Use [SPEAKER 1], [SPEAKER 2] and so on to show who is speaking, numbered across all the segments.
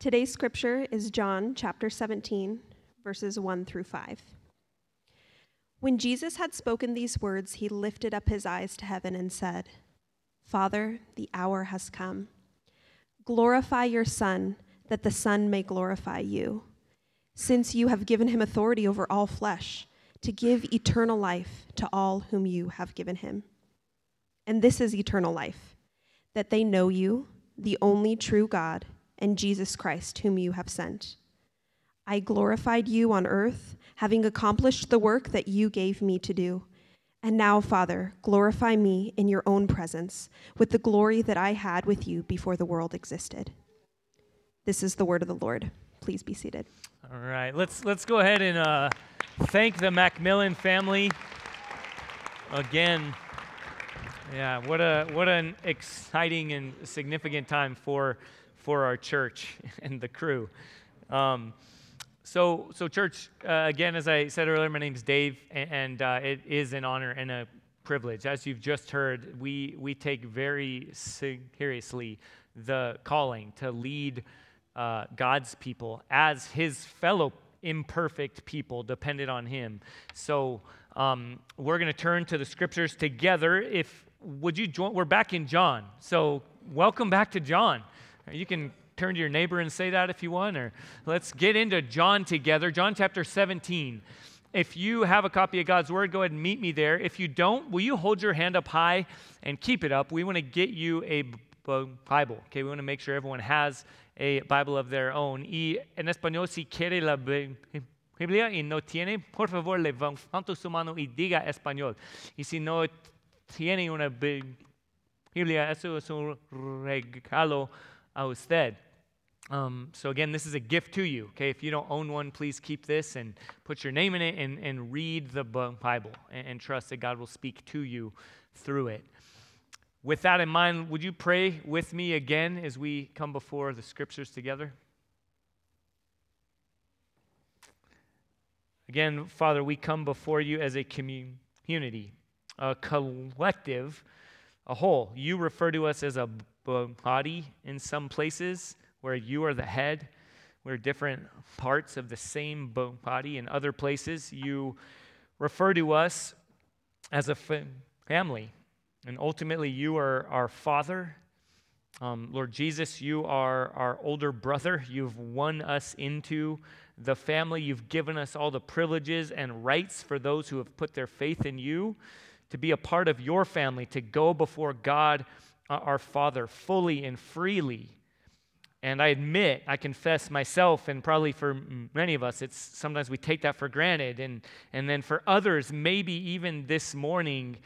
[SPEAKER 1] Today's scripture is John chapter 17, verses 1 through 5. When Jesus had spoken these words, he lifted up his eyes to heaven and said, Father, the hour has come. Glorify your Son, that the Son may glorify you, since you have given him authority over all flesh, to give eternal life to all whom you have given him. And this is eternal life, that they know you, the only true God and Jesus Christ, whom you have sent. I glorified you on earth, having accomplished the work that you gave me to do. And now, Father, glorify me in your own presence with the glory that I had with you before the world existed. This is the word of the Lord. Please be seated.
[SPEAKER 2] All right, let's let's go ahead and uh, thank the Macmillan family again. Yeah, what a what an exciting and significant time for for our church and the crew. Um, so, so church, uh, again, as I said earlier, my name is Dave, and uh, it is an honor and a privilege. As you've just heard, we, we take very seriously the calling to lead uh, God's people as his fellow imperfect people dependent on him. So um, we're going to turn to the scriptures together. If would you join? We're back in John. So welcome back to John. You can turn to your neighbor and say that if you want, or let's get into John together. John chapter 17. If you have a copy of God's Word, go ahead and meet me there. If you don't, will you hold your hand up high and keep it up? We want to get you a Bible. Okay, we want to make sure everyone has a Bible of their own. Y en español, si quiere la Biblia y no tiene, por favor, levanta su mano y diga español. Y si no tiene una Biblia, eso es un regalo a usted. Um, so, again, this is a gift to you. Okay, if you don't own one, please keep this and put your name in it and, and read the Bible and, and trust that God will speak to you through it. With that in mind, would you pray with me again as we come before the scriptures together? Again, Father, we come before you as a community, a collective, a whole. You refer to us as a body in some places where you are the head. We're different parts of the same body. In other places, you refer to us as a family. And ultimately, you are our father. Um, Lord Jesus, you are our older brother. You've won us into the family. You've given us all the privileges and rights for those who have put their faith in you to be a part of your family, to go before God Uh, our Father fully and freely. And I admit, I confess myself, and probably for many of us, it's sometimes we take that for granted. And, and then for others, maybe even this morning,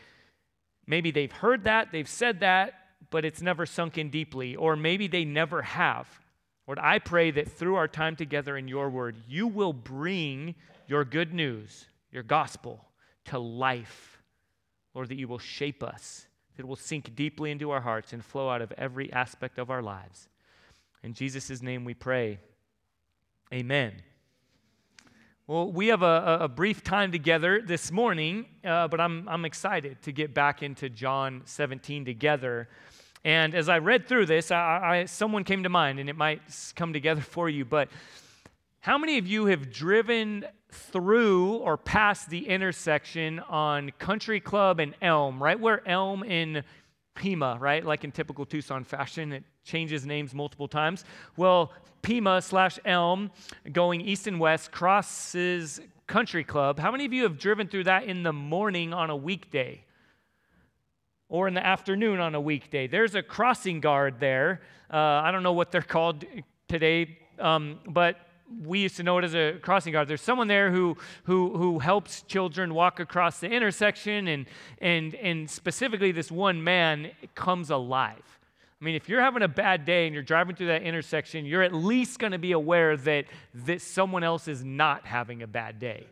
[SPEAKER 2] maybe they've heard that, they've said that, but it's never sunk in deeply, or maybe they never have. Lord, I pray that through our time together in your word, you will bring your good news, your gospel, to life. Lord, that you will shape us that will sink deeply into our hearts and flow out of every aspect of our lives. In Jesus' name we pray. Amen. Well, we have a, a brief time together this morning, uh, but I'm, I'm excited to get back into John 17 together. And as I read through this, I, I, someone came to mind, and it might come together for you, but how many of you have driven through or past the intersection on Country Club and Elm, right where Elm in Pima, right? Like in typical Tucson fashion, it changes names multiple times. Well, Pima slash Elm going east and west crosses Country Club. How many of you have driven through that in the morning on a weekday? Or in the afternoon on a weekday? There's a crossing guard there. Uh, I don't know what they're called today, um, but we used to know it as a crossing guard. There's someone there who, who, who helps children walk across the intersection, and, and, and specifically, this one man comes alive. I mean, if you're having a bad day and you're driving through that intersection, you're at least going to be aware that, that someone else is not having a bad day.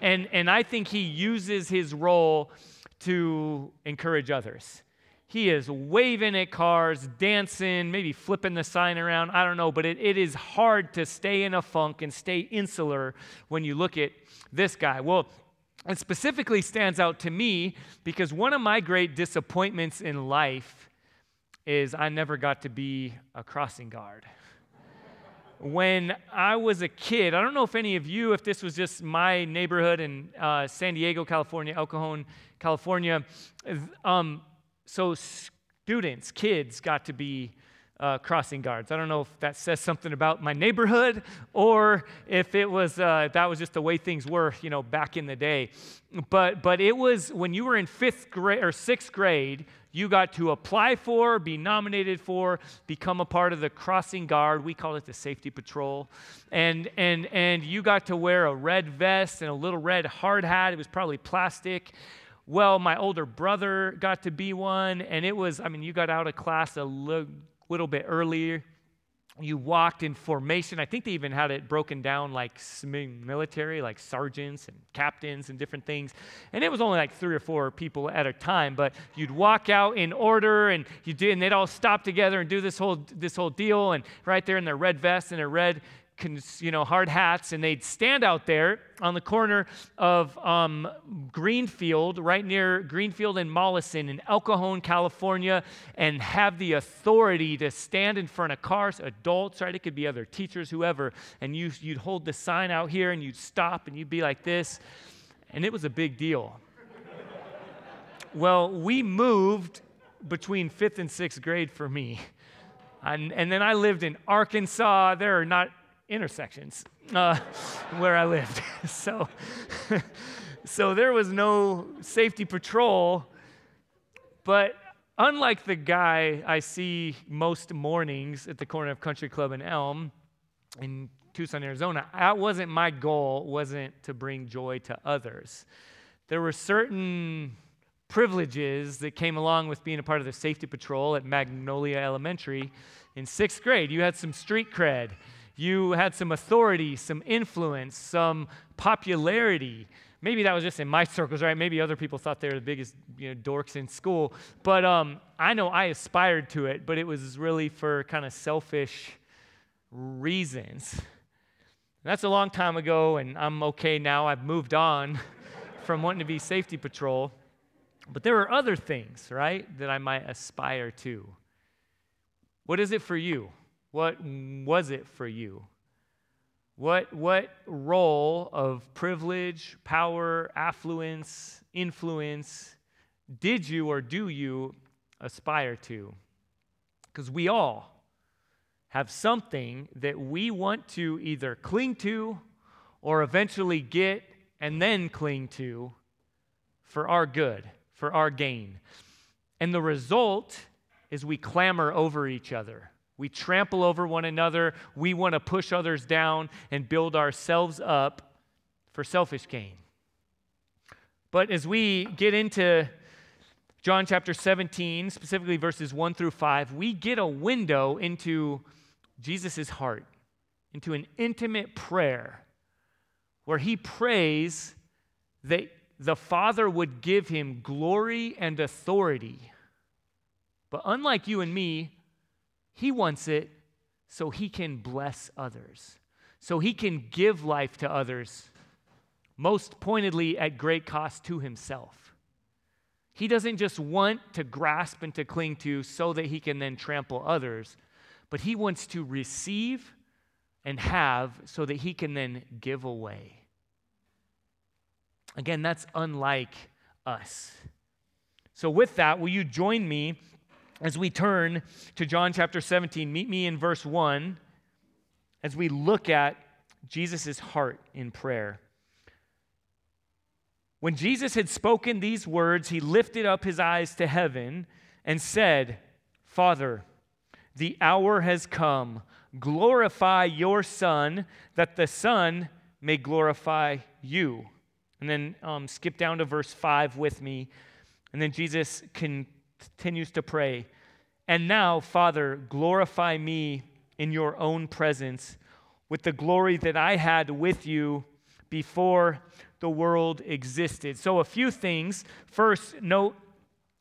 [SPEAKER 2] And, and I think he uses his role to encourage others. He is waving at cars, dancing, maybe flipping the sign around. I don't know, but it, it is hard to stay in a funk and stay insular when you look at this guy. Well, it specifically stands out to me because one of my great disappointments in life is I never got to be a crossing guard. when I was a kid, I don't know if any of you, if this was just my neighborhood in uh, San Diego, California, El Cajon, California. Um, so students, kids got to be uh, crossing guards. I don't know if that says something about my neighborhood or if it was uh, that was just the way things were, you know, back in the day. But but it was when you were in fifth grade or sixth grade, you got to apply for, be nominated for, become a part of the crossing guard. We call it the safety patrol. And, and, and you got to wear a red vest and a little red hard hat. It was probably plastic. Well, my older brother got to be one, and it was, I mean, you got out of class a little bit earlier you walked in formation. I think they even had it broken down like military, like sergeants and captains and different things. And it was only like three or four people at a time, but you'd walk out in order and you did, and they'd all stop together and do this whole this whole deal. And right there in their red vests and their red you know, hard hats, and they'd stand out there on the corner of um, Greenfield, right near Greenfield and Mollison in El Cajon, California, and have the authority to stand in front of cars, adults, right? It could be other teachers, whoever, and you, you'd hold the sign out here and you'd stop and you'd be like this, and it was a big deal. well, we moved between fifth and sixth grade for me. And, and then I lived in Arkansas. There are not intersections uh, where I lived. so, so there was no safety patrol. But unlike the guy I see most mornings at the corner of Country Club and Elm in Tucson, Arizona, that wasn't my goal, wasn't to bring joy to others. There were certain privileges that came along with being a part of the safety patrol at Magnolia Elementary. In sixth grade, you had some street cred you had some authority, some influence, some popularity. Maybe that was just in my circles, right? Maybe other people thought they were the biggest you know, dorks in school. But um, I know I aspired to it, but it was really for kind of selfish reasons. that's a long time ago, and I'm okay now. I've moved on from wanting to be safety patrol. But there are other things, right, that I might aspire to. What is it for you? What was it for you? What, what role of privilege, power, affluence, influence did you or do you aspire to? Because we all have something that we want to either cling to or eventually get and then cling to for our good, for our gain. And the result is we clamor over each other. We trample over one another. We want to push others down and build ourselves up for selfish gain. But as we get into John chapter 17, specifically verses 1 through 5, we get a window into Jesus' heart, into an intimate prayer where he prays that the Father would give him glory and authority. But unlike you and me, he wants it so he can bless others, so he can give life to others, most pointedly at great cost to himself. He doesn't just want to grasp and to cling to so that he can then trample others, but he wants to receive and have so that he can then give away. Again, that's unlike us. So, with that, will you join me as we turn to John chapter 17, meet me in verse 1 as we look at Jesus' heart in prayer. When Jesus had spoken these words, he lifted up his eyes to heaven and said, Father, the hour has come. Glorify your Son, that the Son may glorify you. And then um, skip down to verse 5 with me. And then Jesus can continues to pray, And now, Father, glorify me in your own presence with the glory that I had with you before the world existed. So, a few things. First, note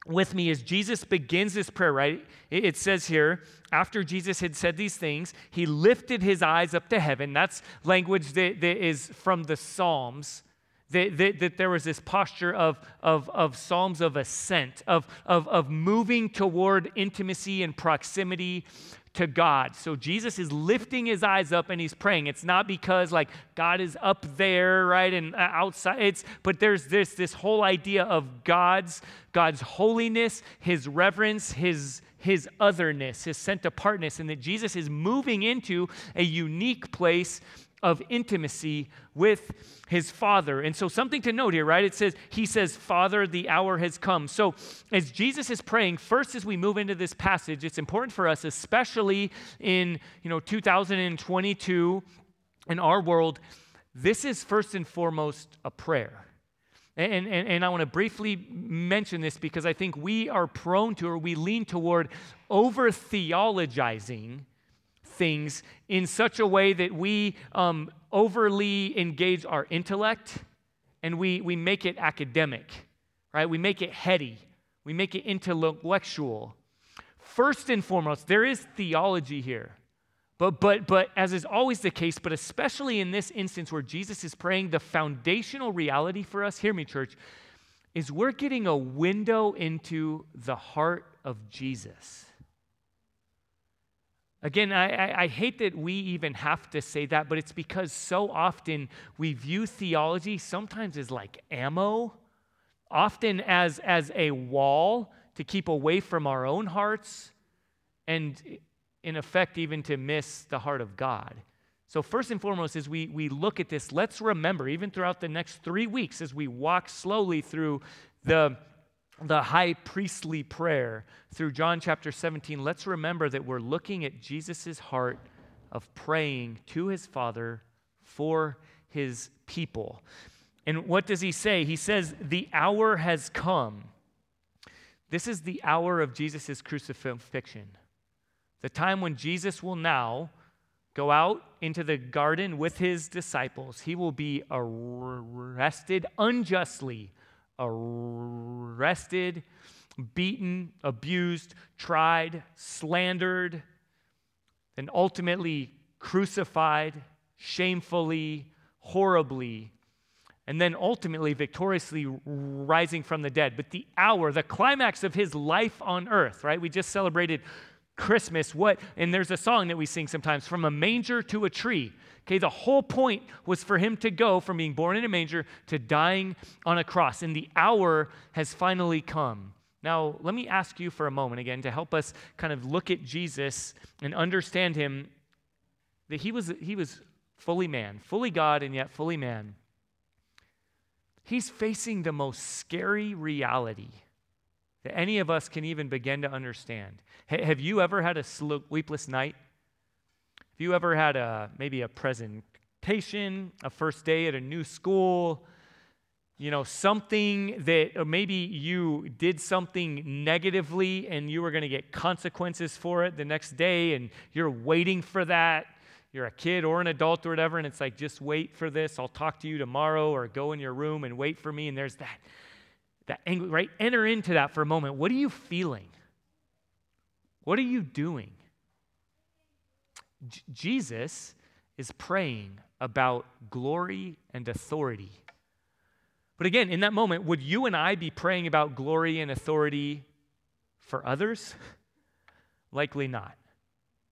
[SPEAKER 2] with me as Jesus begins this prayer, right? It says here, after Jesus had said these things, he lifted his eyes up to heaven. That's language that, that is from the Psalms that, that, that, there was this posture of, of, of psalms of ascent, of, of, of moving toward intimacy and proximity to God. So Jesus is lifting his eyes up and he's praying. It's not because like God is up there, right, and uh, outside. It's but there's this this whole idea of God's God's holiness, his reverence, his his otherness, his sent apartness, and that Jesus is moving into a unique place of intimacy with his father. And so, something to note here, right? It says, He says, Father, the hour has come. So, as Jesus is praying, first as we move into this passage, it's important for us, especially in you know 2022 in our world, this is first and foremost a prayer. And, and, and I want to briefly mention this because I think we are prone to, or we lean toward over theologizing things in such a way that we um, overly engage our intellect and we, we make it academic, right? We make it heady, we make it intellectual. First and foremost, there is theology here. But, but, but as is always the case, but especially in this instance where Jesus is praying, the foundational reality for us, hear me, church, is we're getting a window into the heart of Jesus. Again, I, I, I, hate that we even have to say that, but it's because so often we view theology sometimes as like ammo, often as, as a wall to keep away from our own hearts, and in effect, even to miss the heart of God. So, first and foremost, as we, we look at this, let's remember, even throughout the next three weeks, as we walk slowly through the the high priestly prayer through John chapter 17, let's remember that we're looking at Jesus' heart of praying to his Father for his people. And what does he say? He says, The hour has come. This is the hour of Jesus' crucifixion, the time when Jesus will now go out into the garden with his disciples. He will be arrested unjustly arrested, beaten, abused, tried, slandered, and ultimately crucified shamefully, horribly, and then ultimately victoriously rising from the dead. But the hour, the climax of his life on earth, right? We just celebrated Christmas. What, and there's a song that we sing sometimes from a manger to a tree. Okay, the whole point was for him to go from being born in a manger to dying on a cross, and the hour has finally come. Now, let me ask you for a moment again to help us kind of look at Jesus and understand him that he was, he was fully man, fully God, and yet fully man. He's facing the most scary reality that any of us can even begin to understand. H- have you ever had a sleepless night? Have you ever had a maybe a presentation, a first day at a new school, you know, something that maybe you did something negatively and you were going to get consequences for it the next day and you're waiting for that. You're a kid or an adult or whatever, and it's like, just wait for this. I'll talk to you tomorrow, or go in your room and wait for me. And there's that, that angle, right? Enter into that for a moment. What are you feeling? What are you doing? J- Jesus is praying about glory and authority. But again, in that moment, would you and I be praying about glory and authority for others? Likely not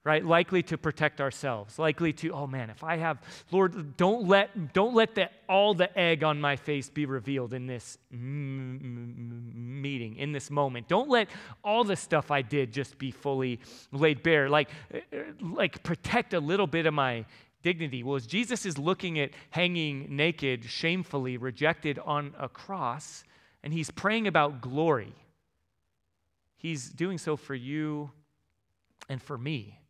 [SPEAKER 2] right? Likely to protect ourselves. Likely to oh man if i have lord don't let don't let the, all the egg on my face be revealed in this meeting in this moment. Don't let all the stuff i did just be fully laid bare. Like eh, eh, like protect a little bit of my dignity. Well as jesus is looking at hanging naked shamefully rejected on a cross and he's praying about glory he's doing so for you and for me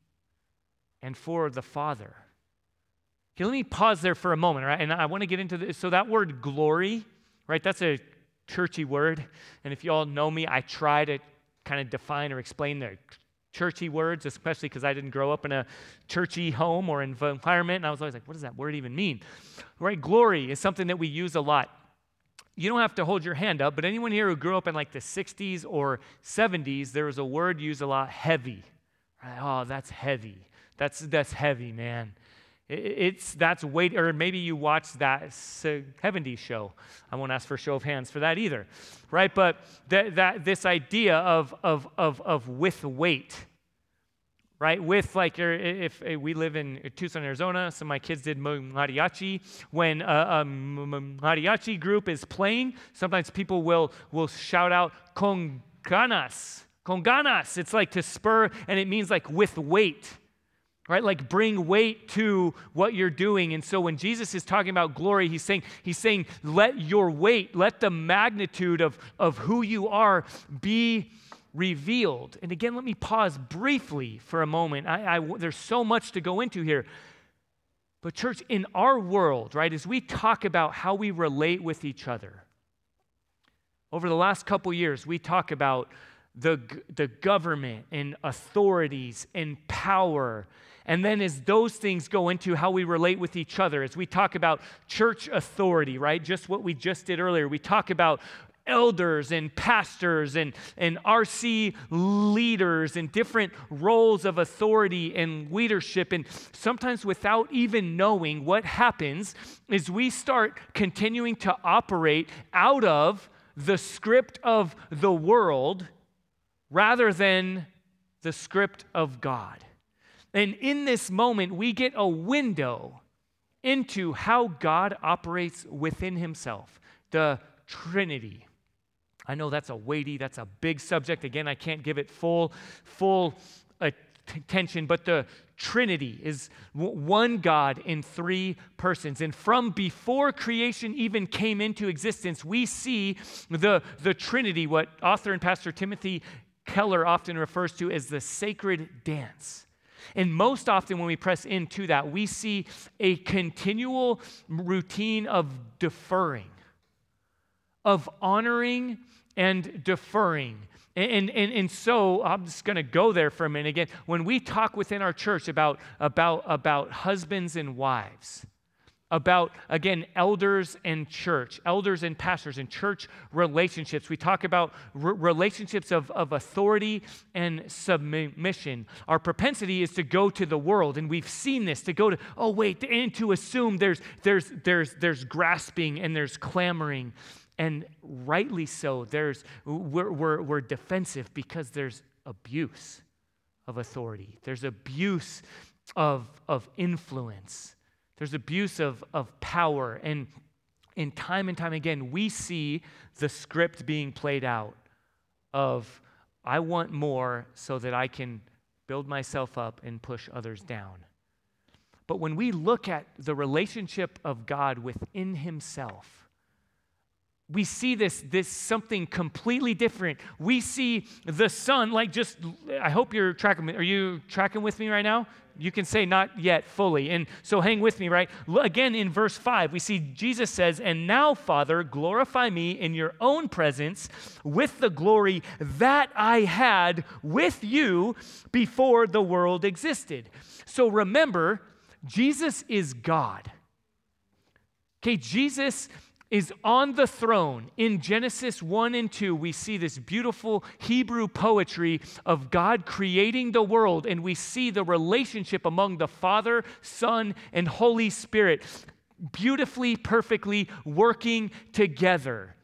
[SPEAKER 2] and for the Father. Okay, let me pause there for a moment, right? And I want to get into this. So, that word glory, right? That's a churchy word. And if you all know me, I try to kind of define or explain the churchy words, especially because I didn't grow up in a churchy home or environment. And I was always like, what does that word even mean? Right? Glory is something that we use a lot. You don't have to hold your hand up, but anyone here who grew up in like the 60s or 70s, there was a word used a lot heavy. Right? Oh, that's heavy. That's, that's heavy, man. It's that's weight, or maybe you watch that 70s show. I won't ask for a show of hands for that either, right? But that, that this idea of, of, of, of with weight, right? With like, er, if, if we live in Tucson, Arizona, so my kids did mariachi. When a, a mariachi group is playing, sometimes people will, will shout out con ganas, con ganas. It's like to spur, and it means like with weight right like bring weight to what you're doing and so when jesus is talking about glory he's saying he's saying let your weight let the magnitude of of who you are be revealed. And again, let me pause briefly for a moment. I, I, there's so much to go into here. But, church, in our world, right, as we talk about how we relate with each other, over the last couple years, we talk about the, the government and authorities and power. And then, as those things go into how we relate with each other, as we talk about church authority, right? Just what we just did earlier, we talk about elders and pastors and, and RC leaders and different roles of authority and leadership. And sometimes, without even knowing, what happens is we start continuing to operate out of the script of the world rather than the script of God. And in this moment, we get a window into how God operates within Himself, the Trinity. I know that's a weighty, that's a big subject. Again, I can't give it full, full attention, but the Trinity is one God in three persons. And from before creation even came into existence, we see the, the Trinity, what author and pastor Timothy Keller often refers to as the sacred dance. And most often, when we press into that, we see a continual routine of deferring, of honoring and deferring. And, and, and so I'm just going to go there for a minute again. When we talk within our church about, about, about husbands and wives, about, again, elders and church, elders and pastors and church relationships. We talk about relationships of, of authority and submission. Our propensity is to go to the world, and we've seen this to go to, oh, wait, and to assume there's, there's, there's, there's grasping and there's clamoring and rightly so. There's, we're, we're, we're defensive because there's abuse of authority, there's abuse of, of influence, there's abuse of, of power. And, and time and time again, we see the script being played out of, I want more so that I can build myself up and push others down. But when we look at the relationship of God within Himself, we see this this something completely different. We see the Son like just i hope you're tracking are you tracking with me right now? You can say not yet fully. And so hang with me right? Again in verse 5 we see jesus says and now father glorify me in your own presence with the glory that i had with you before the world existed. So remember jesus is god. Okay jesus is on the throne. In Genesis 1 and 2, we see this beautiful Hebrew poetry of God creating the world, and we see the relationship among the Father, Son, and Holy Spirit beautifully, perfectly working together.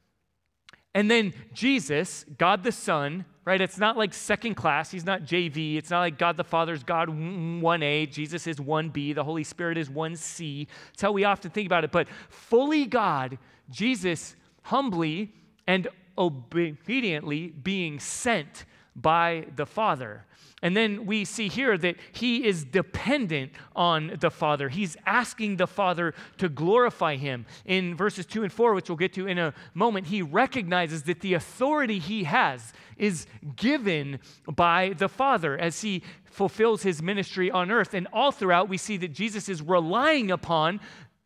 [SPEAKER 2] And then Jesus, God the Son, right? It's not like second class. He's not JV. It's not like God the Father is God 1A. Jesus is 1B. The Holy Spirit is 1C. That's how we often think about it. But fully God, Jesus humbly and obediently being sent by the Father. And then we see here that he is dependent on the Father. He's asking the Father to glorify him. In verses 2 and 4, which we'll get to in a moment, he recognizes that the authority he has is given by the Father as he fulfills his ministry on earth. And all throughout, we see that Jesus is relying upon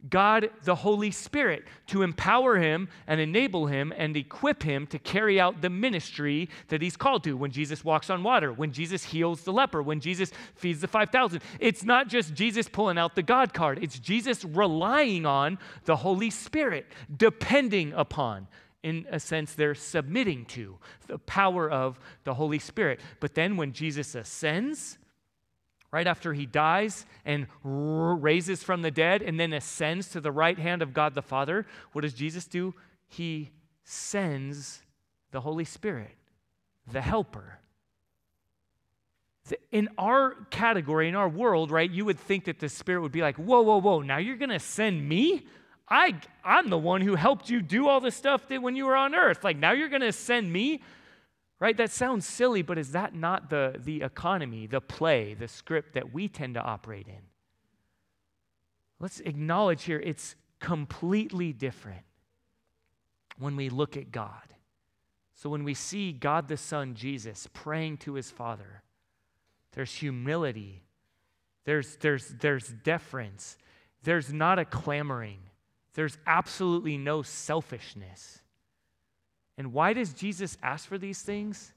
[SPEAKER 2] God, the Holy Spirit, to empower him and enable him and equip him to carry out the ministry that he's called to. When Jesus walks on water, when Jesus heals the leper, when Jesus feeds the 5,000, it's not just Jesus pulling out the God card, it's Jesus relying on the Holy Spirit, depending upon. In a sense, they're submitting to the power of the Holy Spirit. But then when Jesus ascends, right after he dies and raises from the dead and then ascends to the right hand of God the Father, what does Jesus do? He sends the Holy Spirit, the helper. in our category, in our world, right, you would think that the Spirit would be like, whoa, whoa, whoa, now you're going to send me? I, I'm the one who helped you do all the stuff that when you were on earth. Like, now you're going to send me? Right? That sounds silly, but is that not the, the economy, the play, the script that we tend to operate in? Let's acknowledge here it's completely different when we look at God. So when we see God the Son, Jesus, praying to his Father, there's humility, there's, there's, there's deference, there's not a clamoring, there's absolutely no selfishness. And why does Jesus ask for these things?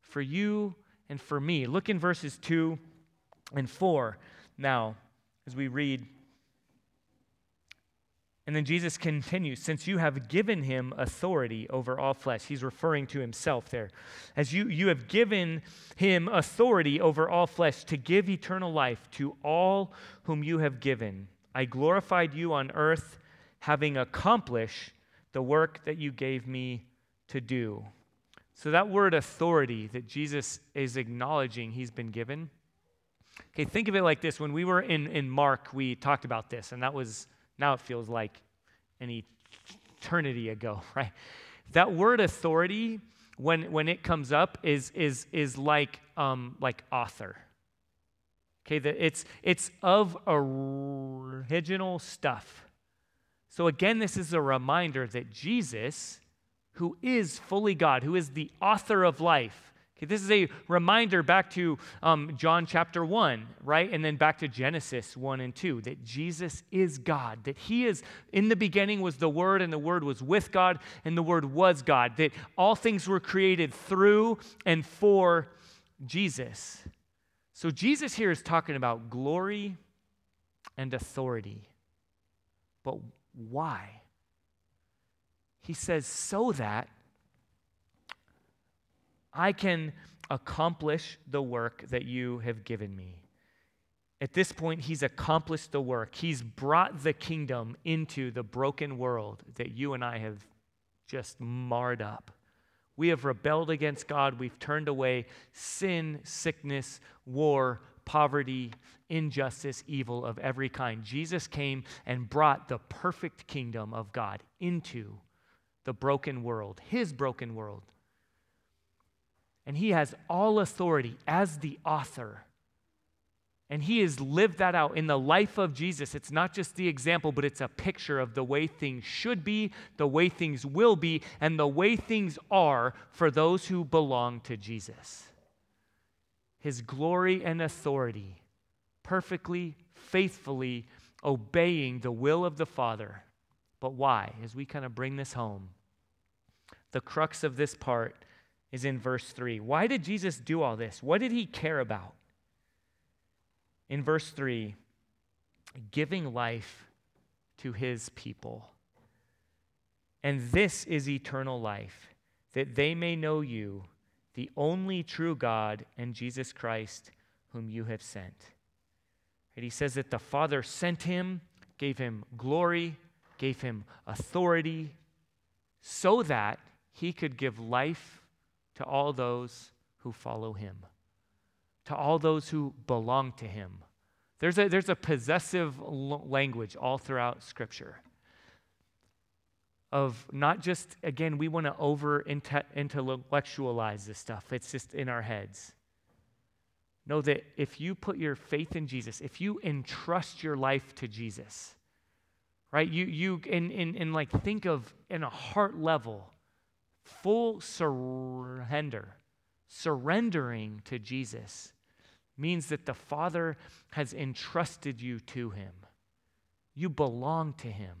[SPEAKER 2] For you and for me. Look in verses 2 and 4 now as we read and then Jesus continues, since you have given him authority over all flesh. He's referring to himself there. As you, you have given him authority over all flesh to give eternal life to all whom you have given. I glorified you on earth, having accomplished the work that you gave me to do. So, that word authority that Jesus is acknowledging he's been given. Okay, think of it like this. When we were in, in Mark, we talked about this, and that was now it feels like an eternity ago, right? That word authority, when, when it comes up, is, is, is like, um, like author. Okay, the, it's, it's of original stuff. So again, this is a reminder that Jesus, who is fully God, who is the author of life, Okay, this is a reminder back to um, John chapter 1, right? And then back to Genesis 1 and 2 that Jesus is God, that He is, in the beginning was the Word, and the Word was with God, and the Word was God, that all things were created through and for Jesus. So Jesus here is talking about glory and authority. But why? He says, so that I can accomplish the work that you have given me. At this point, he's accomplished the work. He's brought the kingdom into the broken world that you and I have just marred up. We have rebelled against God. We've turned away sin, sickness, war, poverty, injustice, evil of every kind. Jesus came and brought the perfect kingdom of God into the broken world, his broken world. And he has all authority as the author. And he has lived that out in the life of Jesus. It's not just the example, but it's a picture of the way things should be, the way things will be, and the way things are for those who belong to Jesus. His glory and authority, perfectly, faithfully obeying the will of the Father. But why? As we kind of bring this home, the crux of this part is in verse 3. Why did Jesus do all this? What did he care about? In verse 3, giving life to his people. And this is eternal life, that they may know you, the only true God, and Jesus Christ, whom you have sent. And he says that the Father sent him, gave him glory, gave him authority, so that he could give life to all those who follow him, to all those who belong to him. There's a, there's a possessive language all throughout Scripture of not just, again, we want to over intellectualize this stuff, it's just in our heads. Know that if you put your faith in Jesus, if you entrust your life to Jesus, right, you, you in, in, in like think of in a heart level, Full surrender, surrendering to Jesus, means that the Father has entrusted you to Him. You belong to Him.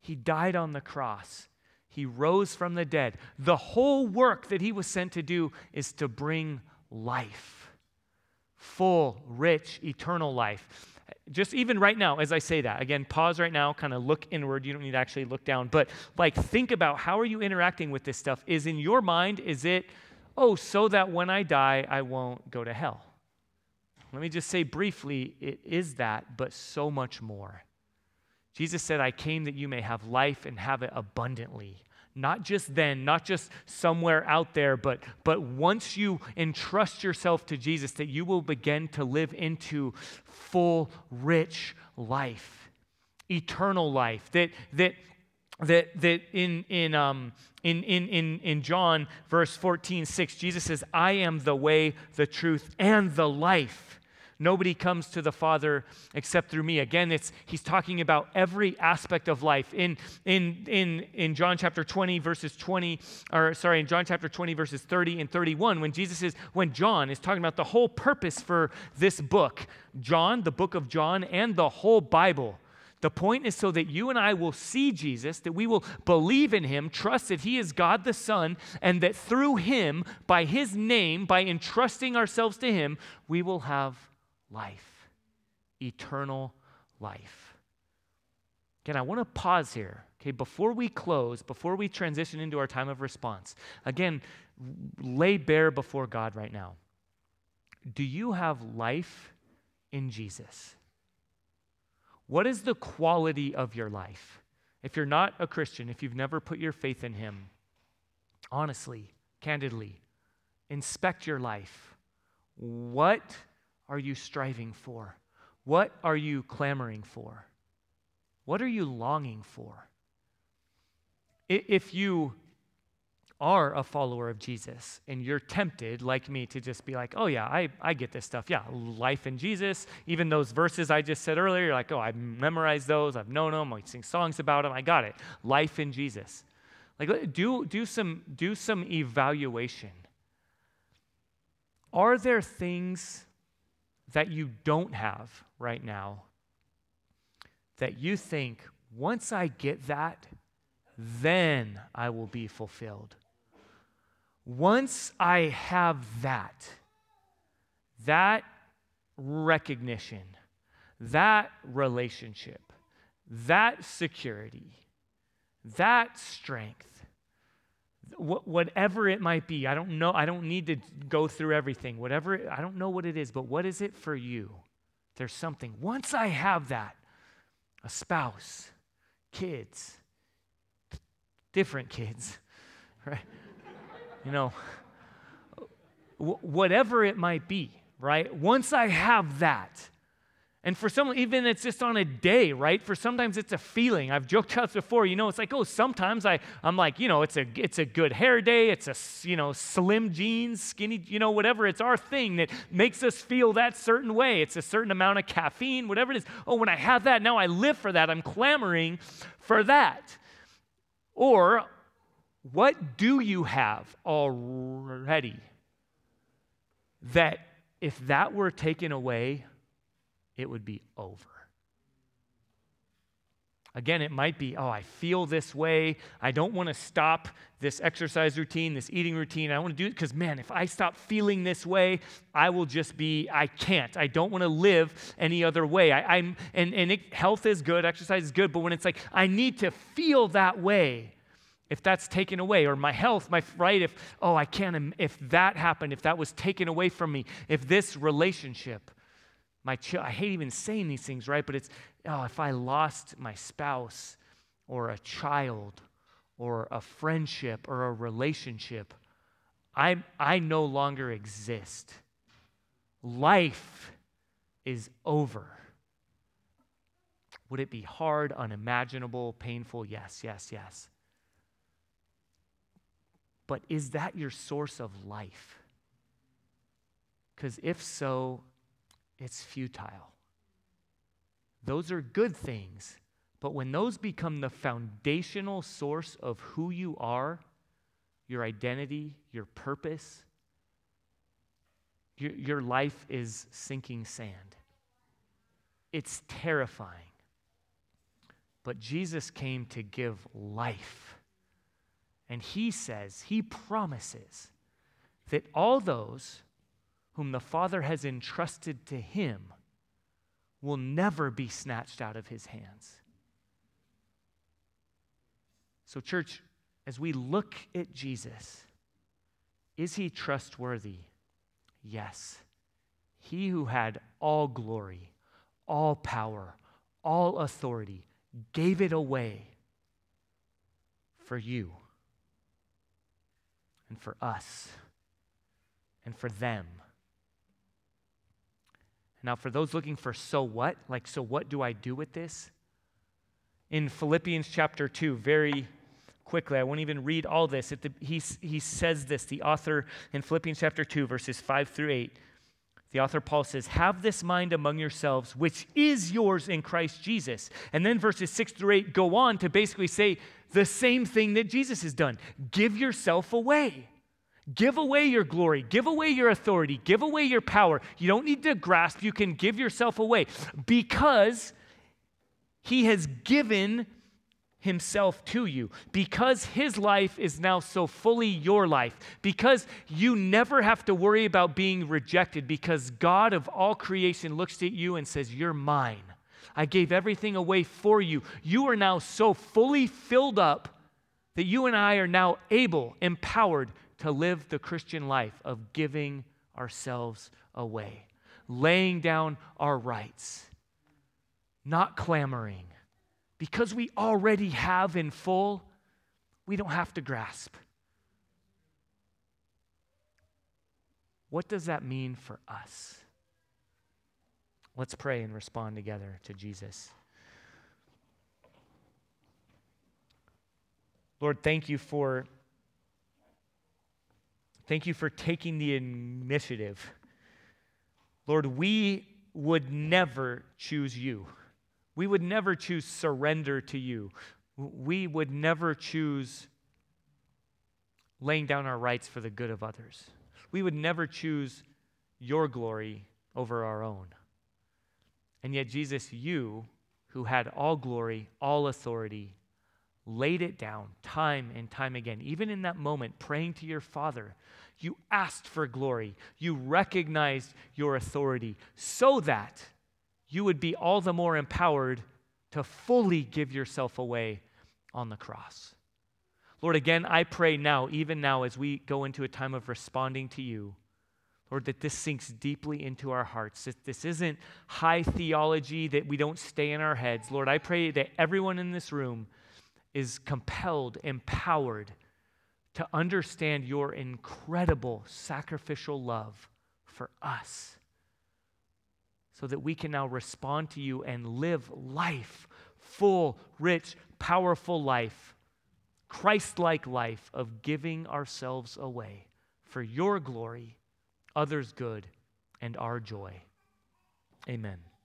[SPEAKER 2] He died on the cross. He rose from the dead. The whole work that he was sent to do is to bring life full, rich, eternal life just even right now, as I say that, again, pause right now, kind of look inward. You don't need to actually look down, but like think about how are you interacting with this stuff? Is in your mind, is it, oh, so that when I die, I won't go to hell? Let me just say briefly, it is that, but so much more. Jesus said, I came that you may have life and have it abundantly, not just then, not just somewhere out there, but, but once you entrust yourself to Jesus, that you will begin to live into full, rich life, eternal life. That, that, that, that in, in, um, in, in, in, in John, verse 14, 6, Jesus says, I am the way, the truth, and the life. Nobody comes to the Father except through me. Again, it's, he's talking about every aspect of life. In, in, in, in John chapter 20, verses 20, or sorry, in John chapter 20, verses 30 and 31, when Jesus is, when John is talking about the whole purpose for this book, John, the book of John, and the whole Bible. The point is so that you and I will see Jesus, that we will believe in him, trust that he is God the Son, and that through him, by his name, by entrusting ourselves to him, we will have life, eternal life. Again, I want to pause here, okay, before we close, before we transition into our time of response. Again, lay bare before God right now. Do you have life in Jesus? What is the quality of your life? If you're not a Christian, if you've never put your faith in Him, honestly, candidly, inspect your life. What are you striving for? What are you clamoring for? What are you longing for? If you are a follower of Jesus and you're tempted, like me, to just be like, oh, yeah, I, I get this stuff. Yeah, life in Jesus. Even those verses I just said earlier, you're like, oh, I've memorized those. I've known them. I sing songs about them. I got it. Life in Jesus. Like, do, do, some, do some evaluation. Are there things that you don't have right now that you think, once I get that, then I will be fulfilled. Once I have that, that recognition, that relationship, that security, that strength, whatever it might be. I don't know. I don't need to go through everything. Whatever, I don't know what it is, but what is it for you? There's something. Once I have that, a spouse, kids, different kids, right? you know, whatever it might be, right? Once I have that, and for some, even it's just on a day, right? For sometimes it's a feeling. I've joked about before, you know, it's like, oh, sometimes I, I'm like, you know, it's a, it's a good hair day. It's a, you know, slim jeans, skinny, you know, whatever. It's our thing that makes us feel that certain way. It's a certain amount of caffeine, whatever it is. Oh, when I have that, now I live for that. I'm clamoring for that. Or what do you have already that if that were taken away, it would be over. Again, it might be, oh, I feel this way. I don't want to stop this exercise routine, this eating routine. I want to do it because, man, if I stop feeling this way, I will just be, I can't. I don't want to live any other way. I, am and, and it, health is good, exercise is good, but when it's like, I need to feel that way, if that's taken away, or my health, my right, if, oh, I can't, if that happened, if that was taken away from me, if this relationship, my ch- I hate even saying these things, right? But it's, oh, if I lost my spouse or a child or a friendship or a relationship, I, I no longer exist. Life is over. Would it be hard, unimaginable, painful? Yes, yes, yes. But is that your source of life? Because if so, it's futile. Those are good things, but when those become the foundational source of who you are, your identity, your purpose, your, your life is sinking sand. It's terrifying. But Jesus came to give life. And he says, he promises that all those whom the Father has entrusted to him will never be snatched out of his hands. So, church, as we look at Jesus, is he trustworthy? Yes. He who had all glory, all power, all authority, gave it away for you and for us and for them. Now, for those looking for so what, like, so what do I do with this? In Philippians chapter 2, very quickly, I won't even read all this. The, he, he says this, the author in Philippians chapter 2, verses 5 through 8. The author Paul says, Have this mind among yourselves, which is yours in Christ Jesus. And then verses 6 through 8 go on to basically say the same thing that Jesus has done give yourself away. Give away your glory, give away your authority, give away your power. You don't need to grasp, you can give yourself away because he has given himself to you. Because his life is now so fully your life. Because you never have to worry about being rejected. Because God of all creation looks at you and says you're mine. I gave everything away for you. You are now so fully filled up that you and I are now able empowered to live the Christian life of giving ourselves away laying down our rights not clamoring because we already have in full, we don't have to grasp. What does that mean for us? Let's pray and respond together to Jesus. Lord, thank you for thank you for taking the initiative. Lord, we would never choose you. We would never choose surrender to you. We would never choose laying down our rights for the good of others. We would never choose your glory over our own. And yet, Jesus, you, who had all glory, all authority, laid it down time and time again. Even in that moment, praying to your Father, you asked for glory. You recognized your authority so that you would be all the more empowered to fully give yourself away on the cross. Lord, again, I pray now, even now, as we go into a time of responding to you, Lord, that this sinks deeply into our hearts, that this isn't high theology that we don't stay in our heads. Lord, I pray that everyone in this room is compelled, empowered to understand your incredible sacrificial love for us so that we can now respond to you and live life, full, rich, powerful life, Christ like life of giving ourselves away for your glory, others' good, and our joy. Amen.